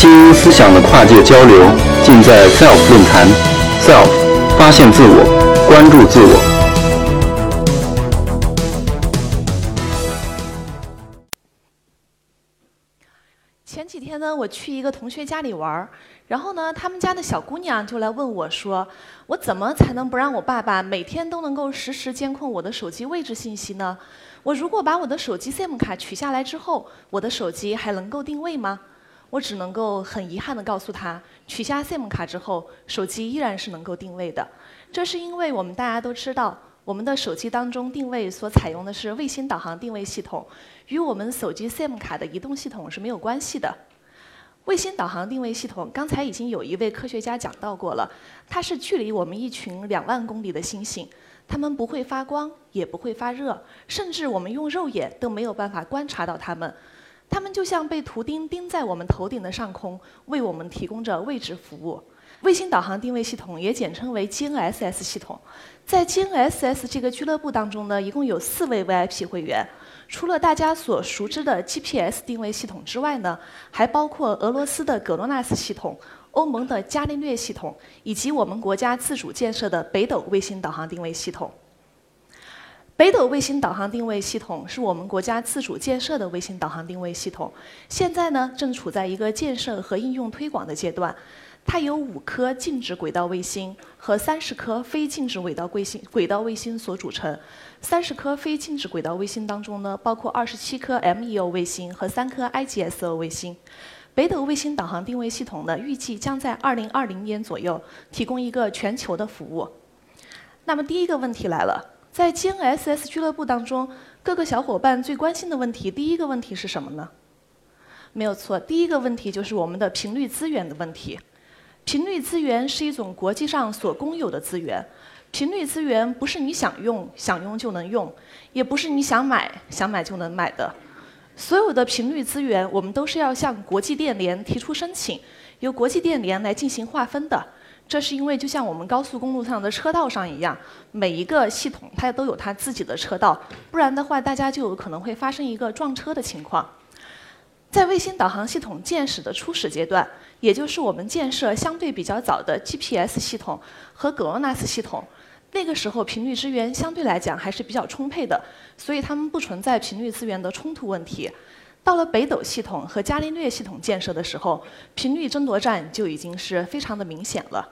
精英思想的跨界交流，尽在 SELF 论坛。SELF，发现自我，关注自我。前几天呢，我去一个同学家里玩儿，然后呢，他们家的小姑娘就来问我说：“我怎么才能不让我爸爸每天都能够实时监控我的手机位置信息呢？我如果把我的手机 SIM 卡取下来之后，我的手机还能够定位吗？”我只能够很遗憾地告诉他，取下 SIM 卡之后，手机依然是能够定位的。这是因为我们大家都知道，我们的手机当中定位所采用的是卫星导航定位系统，与我们手机 SIM 卡的移动系统是没有关系的。卫星导航定位系统，刚才已经有一位科学家讲到过了，它是距离我们一群两万公里的星星，它们不会发光，也不会发热，甚至我们用肉眼都没有办法观察到它们。它们就像被图钉钉在我们头顶的上空，为我们提供着位置服务。卫星导航定位系统也简称为 GNSS 系统。在 GNSS 这个俱乐部当中呢，一共有四位 VIP 会员。除了大家所熟知的 GPS 定位系统之外呢，还包括俄罗斯的格罗纳斯系统、欧盟的伽利略系统，以及我们国家自主建设的北斗卫星导航定位系统。北斗卫星导航定位系统是我们国家自主建设的卫星导航定位系统，现在呢正处在一个建设和应用推广的阶段。它由五颗静止轨道卫星和三十颗非静止轨道卫星轨道卫星所组成。三十颗非静止轨道卫星当中呢，包括二十七颗 MEO 卫星和三颗 IGSO 卫星。北斗卫星导航定位系统呢，预计将在二零二零年左右提供一个全球的服务。那么第一个问题来了。在 GNSS 俱乐部当中，各个小伙伴最关心的问题，第一个问题是什么呢？没有错，第一个问题就是我们的频率资源的问题。频率资源是一种国际上所公有的资源，频率资源不是你想用想用就能用，也不是你想买想买就能买的。所有的频率资源，我们都是要向国际电联提出申请，由国际电联来进行划分的。这是因为，就像我们高速公路上的车道上一样，每一个系统它都有它自己的车道，不然的话，大家就有可能会发生一个撞车的情况。在卫星导航系统建始的初始阶段，也就是我们建设相对比较早的 GPS 系统和格罗纳斯系统，那个时候频率资源相对来讲还是比较充沛的，所以它们不存在频率资源的冲突问题。到了北斗系统和伽利略系统建设的时候，频率争夺战就已经是非常的明显了。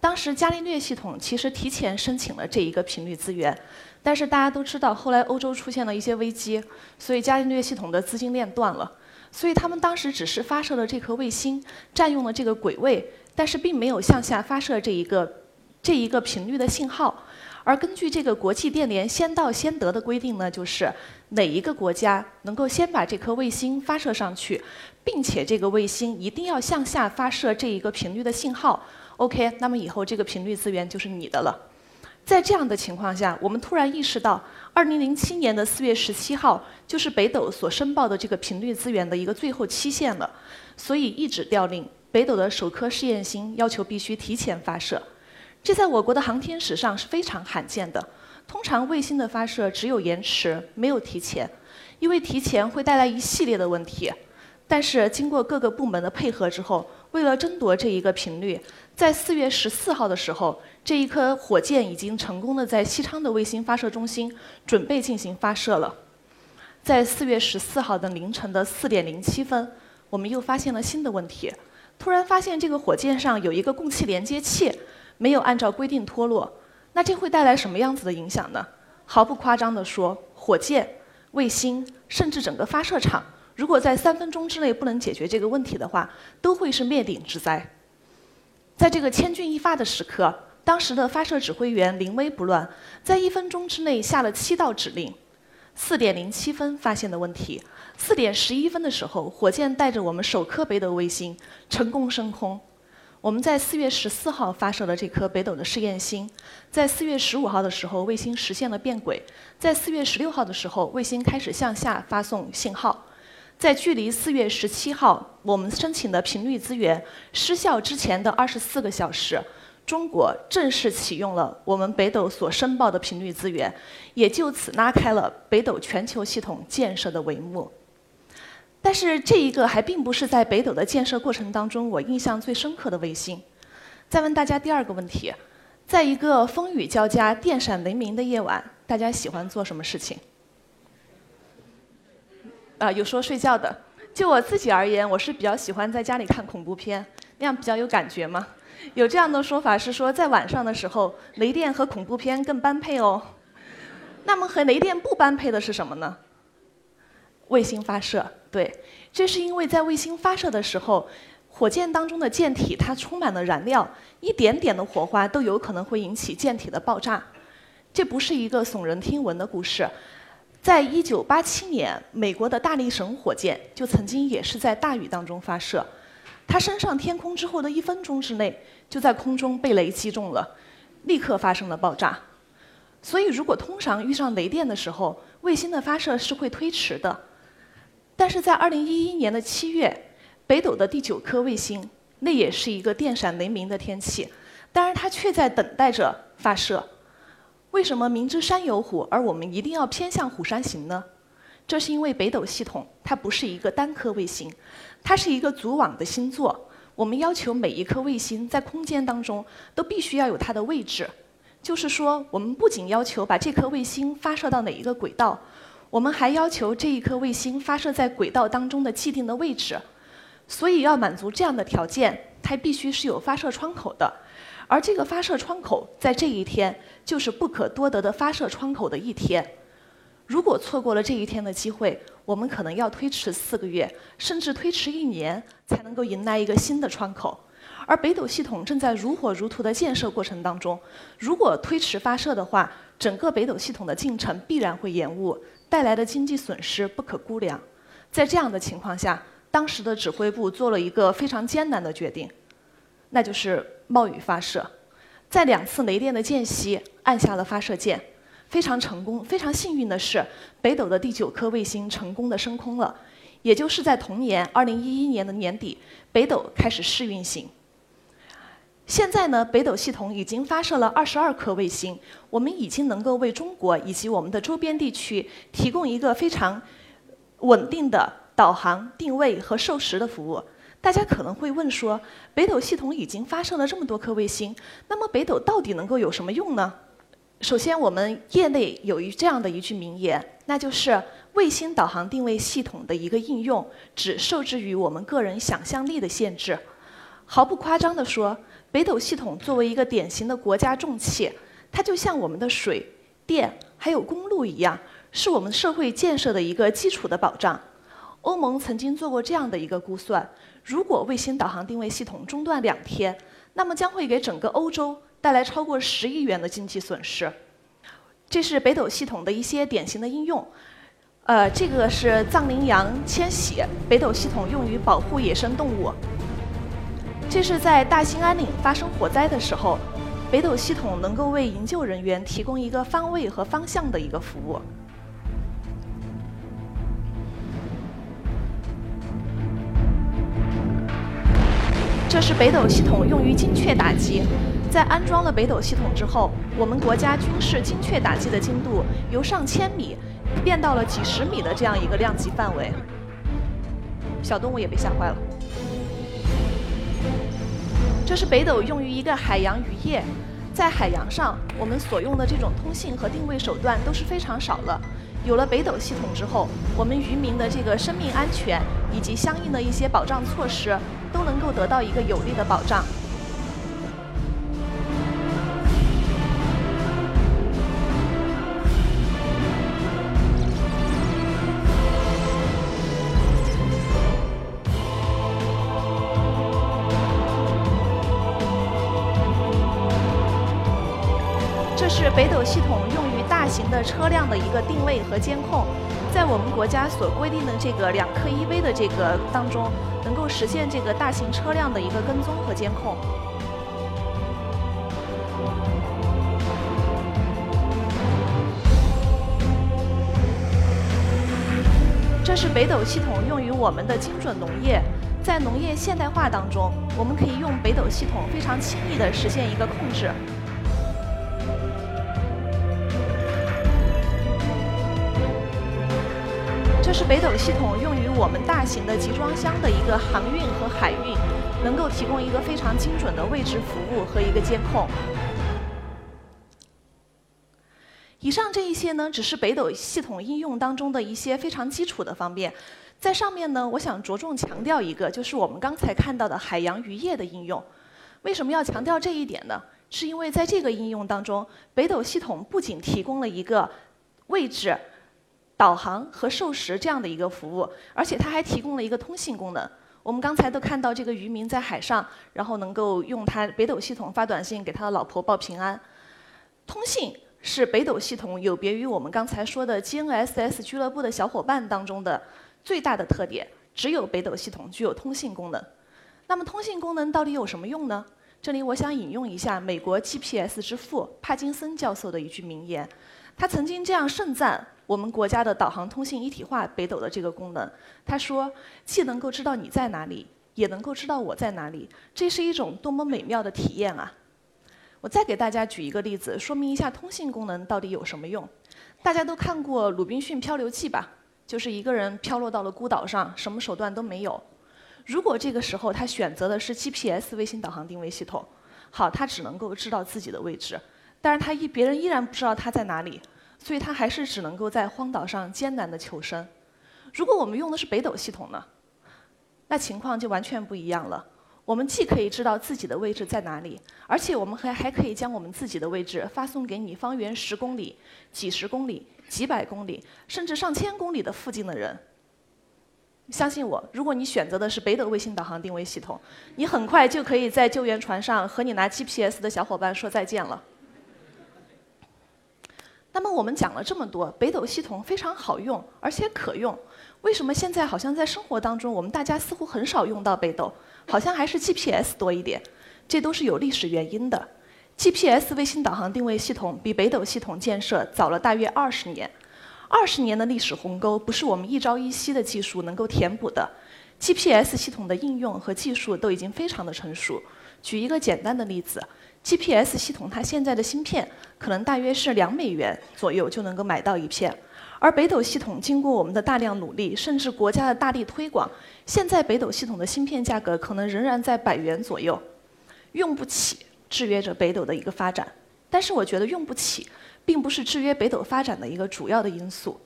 当时伽利略系统其实提前申请了这一个频率资源，但是大家都知道，后来欧洲出现了一些危机，所以伽利略系统的资金链断了，所以他们当时只是发射了这颗卫星，占用了这个轨位，但是并没有向下发射这一个这一个频率的信号。而根据这个国际电联先到先得的规定呢，就是哪一个国家能够先把这颗卫星发射上去，并且这个卫星一定要向下发射这一个频率的信号。OK，那么以后这个频率资源就是你的了。在这样的情况下，我们突然意识到，2007年的4月17号就是北斗所申报的这个频率资源的一个最后期限了，所以一纸调令，北斗的首颗试验星要求必须提前发射。这在我国的航天史上是非常罕见的。通常卫星的发射只有延迟，没有提前，因为提前会带来一系列的问题。但是经过各个部门的配合之后，为了争夺这一个频率，在四月十四号的时候，这一颗火箭已经成功的在西昌的卫星发射中心准备进行发射了。在四月十四号的凌晨的四点零七分，我们又发现了新的问题，突然发现这个火箭上有一个供气连接器没有按照规定脱落。那这会带来什么样子的影响呢？毫不夸张地说，火箭、卫星，甚至整个发射场。如果在三分钟之内不能解决这个问题的话，都会是灭顶之灾。在这个千钧一发的时刻，当时的发射指挥员临危不乱，在一分钟之内下了七道指令。四点零七分发现的问题，四点十一分的时候，火箭带着我们首颗北斗卫星成功升空。我们在四月十四号发射了这颗北斗的试验星，在四月十五号的时候，卫星实现了变轨，在四月十六号的时候，卫星开始向下发送信号。在距离四月十七号我们申请的频率资源失效之前的二十四个小时，中国正式启用了我们北斗所申报的频率资源，也就此拉开了北斗全球系统建设的帷幕。但是这一个还并不是在北斗的建设过程当中我印象最深刻的卫星。再问大家第二个问题：在一个风雨交加、电闪雷鸣的夜晚，大家喜欢做什么事情？啊，有说睡觉的。就我自己而言，我是比较喜欢在家里看恐怖片，那样比较有感觉嘛。有这样的说法是说，在晚上的时候，雷电和恐怖片更般配哦。那么和雷电不般配的是什么呢？卫星发射，对，这是因为在卫星发射的时候，火箭当中的箭体它充满了燃料，一点点的火花都有可能会引起箭体的爆炸。这不是一个耸人听闻的故事，在一九八七年，美国的大力神火箭就曾经也是在大雨当中发射，它升上天空之后的一分钟之内，就在空中被雷击中了，立刻发生了爆炸。所以，如果通常遇上雷电的时候，卫星的发射是会推迟的。但是在二零一一年的七月，北斗的第九颗卫星，那也是一个电闪雷鸣的天气，但是它却在等待着发射。为什么明知山有虎，而我们一定要偏向虎山行呢？这是因为北斗系统它不是一个单颗卫星，它是一个组网的星座。我们要求每一颗卫星在空间当中都必须要有它的位置，就是说，我们不仅要求把这颗卫星发射到哪一个轨道。我们还要求这一颗卫星发射在轨道当中的既定的位置，所以要满足这样的条件，它必须是有发射窗口的，而这个发射窗口在这一天就是不可多得的发射窗口的一天。如果错过了这一天的机会，我们可能要推迟四个月，甚至推迟一年，才能够迎来一个新的窗口。而北斗系统正在如火如荼的建设过程当中，如果推迟发射的话，整个北斗系统的进程必然会延误。带来的经济损失不可估量，在这样的情况下，当时的指挥部做了一个非常艰难的决定，那就是冒雨发射，在两次雷电的间隙按下了发射键，非常成功。非常幸运的是，北斗的第九颗卫星成功的升空了，也就是在同年二零一一年的年底，北斗开始试运行。现在呢，北斗系统已经发射了二十二颗卫星，我们已经能够为中国以及我们的周边地区提供一个非常稳定的导航、定位和授时的服务。大家可能会问说，北斗系统已经发射了这么多颗卫星，那么北斗到底能够有什么用呢？首先，我们业内有一这样的一句名言，那就是卫星导航定位系统的一个应用，只受制于我们个人想象力的限制。毫不夸张地说。北斗系统作为一个典型的国家重器，它就像我们的水电还有公路一样，是我们社会建设的一个基础的保障。欧盟曾经做过这样的一个估算：如果卫星导航定位系统中断两天，那么将会给整个欧洲带来超过十亿元的经济损失。这是北斗系统的一些典型的应用。呃，这个是藏羚羊迁徙，北斗系统用于保护野生动物。这是在大兴安岭发生火灾的时候，北斗系统能够为营救人员提供一个方位和方向的一个服务。这是北斗系统用于精确打击，在安装了北斗系统之后，我们国家军事精确打击的精度由上千米变到了几十米的这样一个量级范围。小动物也被吓坏了。这是北斗用于一个海洋渔业，在海洋上，我们所用的这种通信和定位手段都是非常少了。有了北斗系统之后，我们渔民的这个生命安全以及相应的一些保障措施，都能够得到一个有力的保障。这是北斗系统用于大型的车辆的一个定位和监控，在我们国家所规定的这个两克一微的这个当中，能够实现这个大型车辆的一个跟踪和监控。这是北斗系统用于我们的精准农业，在农业现代化当中，我们可以用北斗系统非常轻易的实现一个控制。是北斗系统用于我们大型的集装箱的一个航运和海运，能够提供一个非常精准的位置服务和一个监控。以上这一些呢，只是北斗系统应用当中的一些非常基础的方面。在上面呢，我想着重强调一个，就是我们刚才看到的海洋渔业的应用。为什么要强调这一点呢？是因为在这个应用当中，北斗系统不仅提供了一个位置、导航和授时这样的一个服务，而且它还提供了一个通信功能。我们刚才都看到这个渔民在海上，然后能够用他北斗系统发短信给他的老婆报平安。通信是北斗系统有别于我们刚才说的 GNSS 俱乐部的小伙伴当中的。最大的特点，只有北斗系统具有通信功能。那么通信功能到底有什么用呢？这里我想引用一下美国 GPS 之父帕金森教授的一句名言，他曾经这样盛赞我们国家的导航通信一体化北斗的这个功能。他说：“既能够知道你在哪里，也能够知道我在哪里，这是一种多么美妙的体验啊！”我再给大家举一个例子，说明一下通信功能到底有什么用。大家都看过《鲁滨逊漂流记》吧？就是一个人飘落到了孤岛上，什么手段都没有。如果这个时候他选择的是 GPS 卫星导航定位系统，好，他只能够知道自己的位置，但是他依别人依然不知道他在哪里，所以他还是只能够在荒岛上艰难的求生。如果我们用的是北斗系统呢，那情况就完全不一样了。我们既可以知道自己的位置在哪里，而且我们还还可以将我们自己的位置发送给你方圆十公里、几十公里。几百公里，甚至上千公里的附近的人，相信我，如果你选择的是北斗卫星导航定位系统，你很快就可以在救援船上和你拿 GPS 的小伙伴说再见了。那么我们讲了这么多，北斗系统非常好用，而且可用。为什么现在好像在生活当中，我们大家似乎很少用到北斗，好像还是 GPS 多一点？这都是有历史原因的。GPS 卫星导航定位系统比北斗系统建设早了大约二十年，二十年的历史鸿沟不是我们一朝一夕的技术能够填补的。GPS 系统的应用和技术都已经非常的成熟。举一个简单的例子，GPS 系统它现在的芯片可能大约是两美元左右就能够买到一片，而北斗系统经过我们的大量努力，甚至国家的大力推广，现在北斗系统的芯片价格可能仍然在百元左右，用不起。制约着北斗的一个发展，但是我觉得用不起，并不是制约北斗发展的一个主要的因素，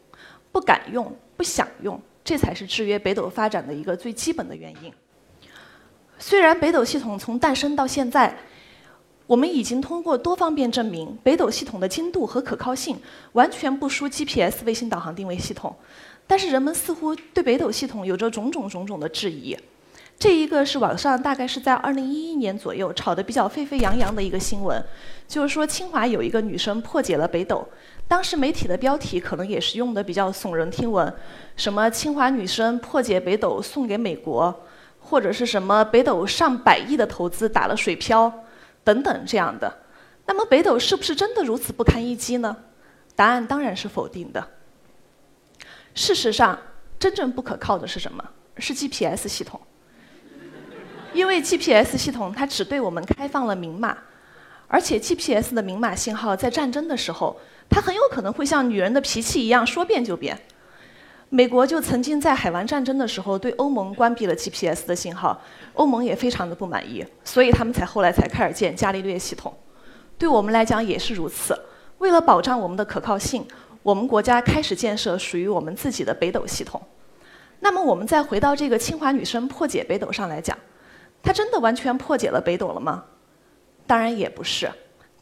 不敢用、不想用，这才是制约北斗发展的一个最基本的原因。虽然北斗系统从诞生到现在，我们已经通过多方面证明，北斗系统的精度和可靠性完全不输 GPS 卫星导航定位系统，但是人们似乎对北斗系统有着种种种种的质疑。这一个是网上大概是在二零一一年左右炒得比较沸沸扬扬的一个新闻，就是说清华有一个女生破解了北斗，当时媒体的标题可能也是用的比较耸人听闻，什么清华女生破解北斗送给美国，或者是什么北斗上百亿的投资打了水漂，等等这样的。那么北斗是不是真的如此不堪一击呢？答案当然是否定的。事实上，真正不可靠的是什么？是 GPS 系统。因为 GPS 系统它只对我们开放了明码，而且 GPS 的明码信号在战争的时候，它很有可能会像女人的脾气一样说变就变。美国就曾经在海湾战争的时候对欧盟关闭了 GPS 的信号，欧盟也非常的不满意，所以他们才后来才开始建伽利略系统。对我们来讲也是如此。为了保障我们的可靠性，我们国家开始建设属于我们自己的北斗系统。那么我们再回到这个清华女生破解北斗上来讲。她真的完全破解了北斗了吗？当然也不是。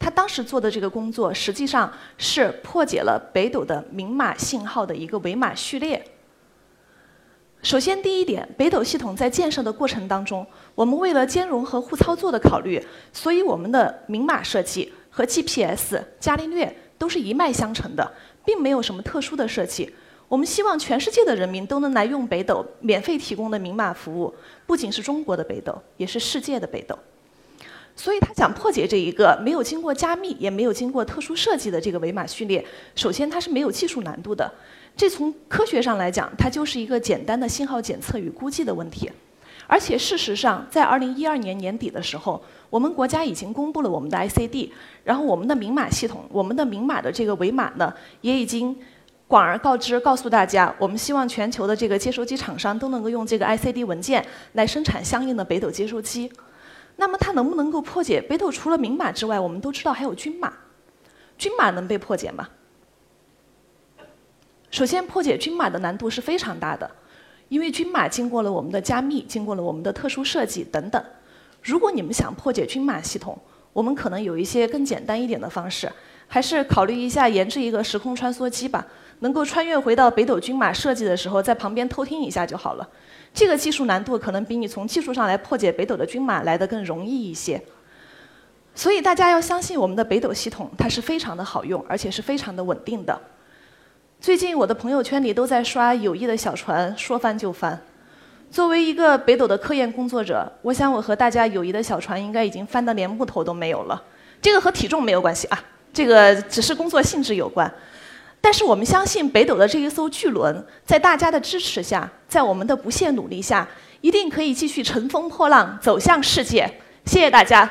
他当时做的这个工作，实际上是破解了北斗的明码信号的一个伪码序列。首先，第一点，北斗系统在建设的过程当中，我们为了兼容和互操作的考虑，所以我们的明码设计和 GPS、伽利略都是一脉相承的，并没有什么特殊的设计。我们希望全世界的人民都能来用北斗免费提供的明码服务，不仅是中国的北斗，也是世界的北斗。所以他想破解这一个没有经过加密，也没有经过特殊设计的这个伪码序列，首先它是没有技术难度的。这从科学上来讲，它就是一个简单的信号检测与估计的问题。而且事实上，在二零一二年年底的时候，我们国家已经公布了我们的 ICD，然后我们的明码系统，我们的明码的这个伪码呢，也已经。广而告之，告诉大家，我们希望全球的这个接收机厂商都能够用这个 ICD 文件来生产相应的北斗接收机。那么它能不能够破解北斗？除了明码之外，我们都知道还有均码。均码能被破解吗？首先，破解均码的难度是非常大的，因为均码经过了我们的加密，经过了我们的特殊设计等等。如果你们想破解均码系统，我们可能有一些更简单一点的方式，还是考虑一下研制一个时空穿梭机吧。能够穿越回到北斗军码设计的时候，在旁边偷听一下就好了。这个技术难度可能比你从技术上来破解北斗的军码来的更容易一些。所以大家要相信我们的北斗系统，它是非常的好用，而且是非常的稳定的。最近我的朋友圈里都在刷友谊的小船，说翻就翻。作为一个北斗的科研工作者，我想我和大家友谊的小船应该已经翻得连木头都没有了。这个和体重没有关系啊，这个只是工作性质有关。但是我们相信北斗的这一艘巨轮，在大家的支持下，在我们的不懈努力下，一定可以继续乘风破浪，走向世界。谢谢大家。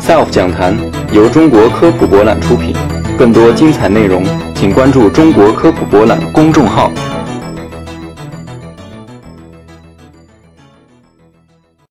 Self 讲坛由中国科普博览出品，更多精彩内容，请关注中国科普博览公众号。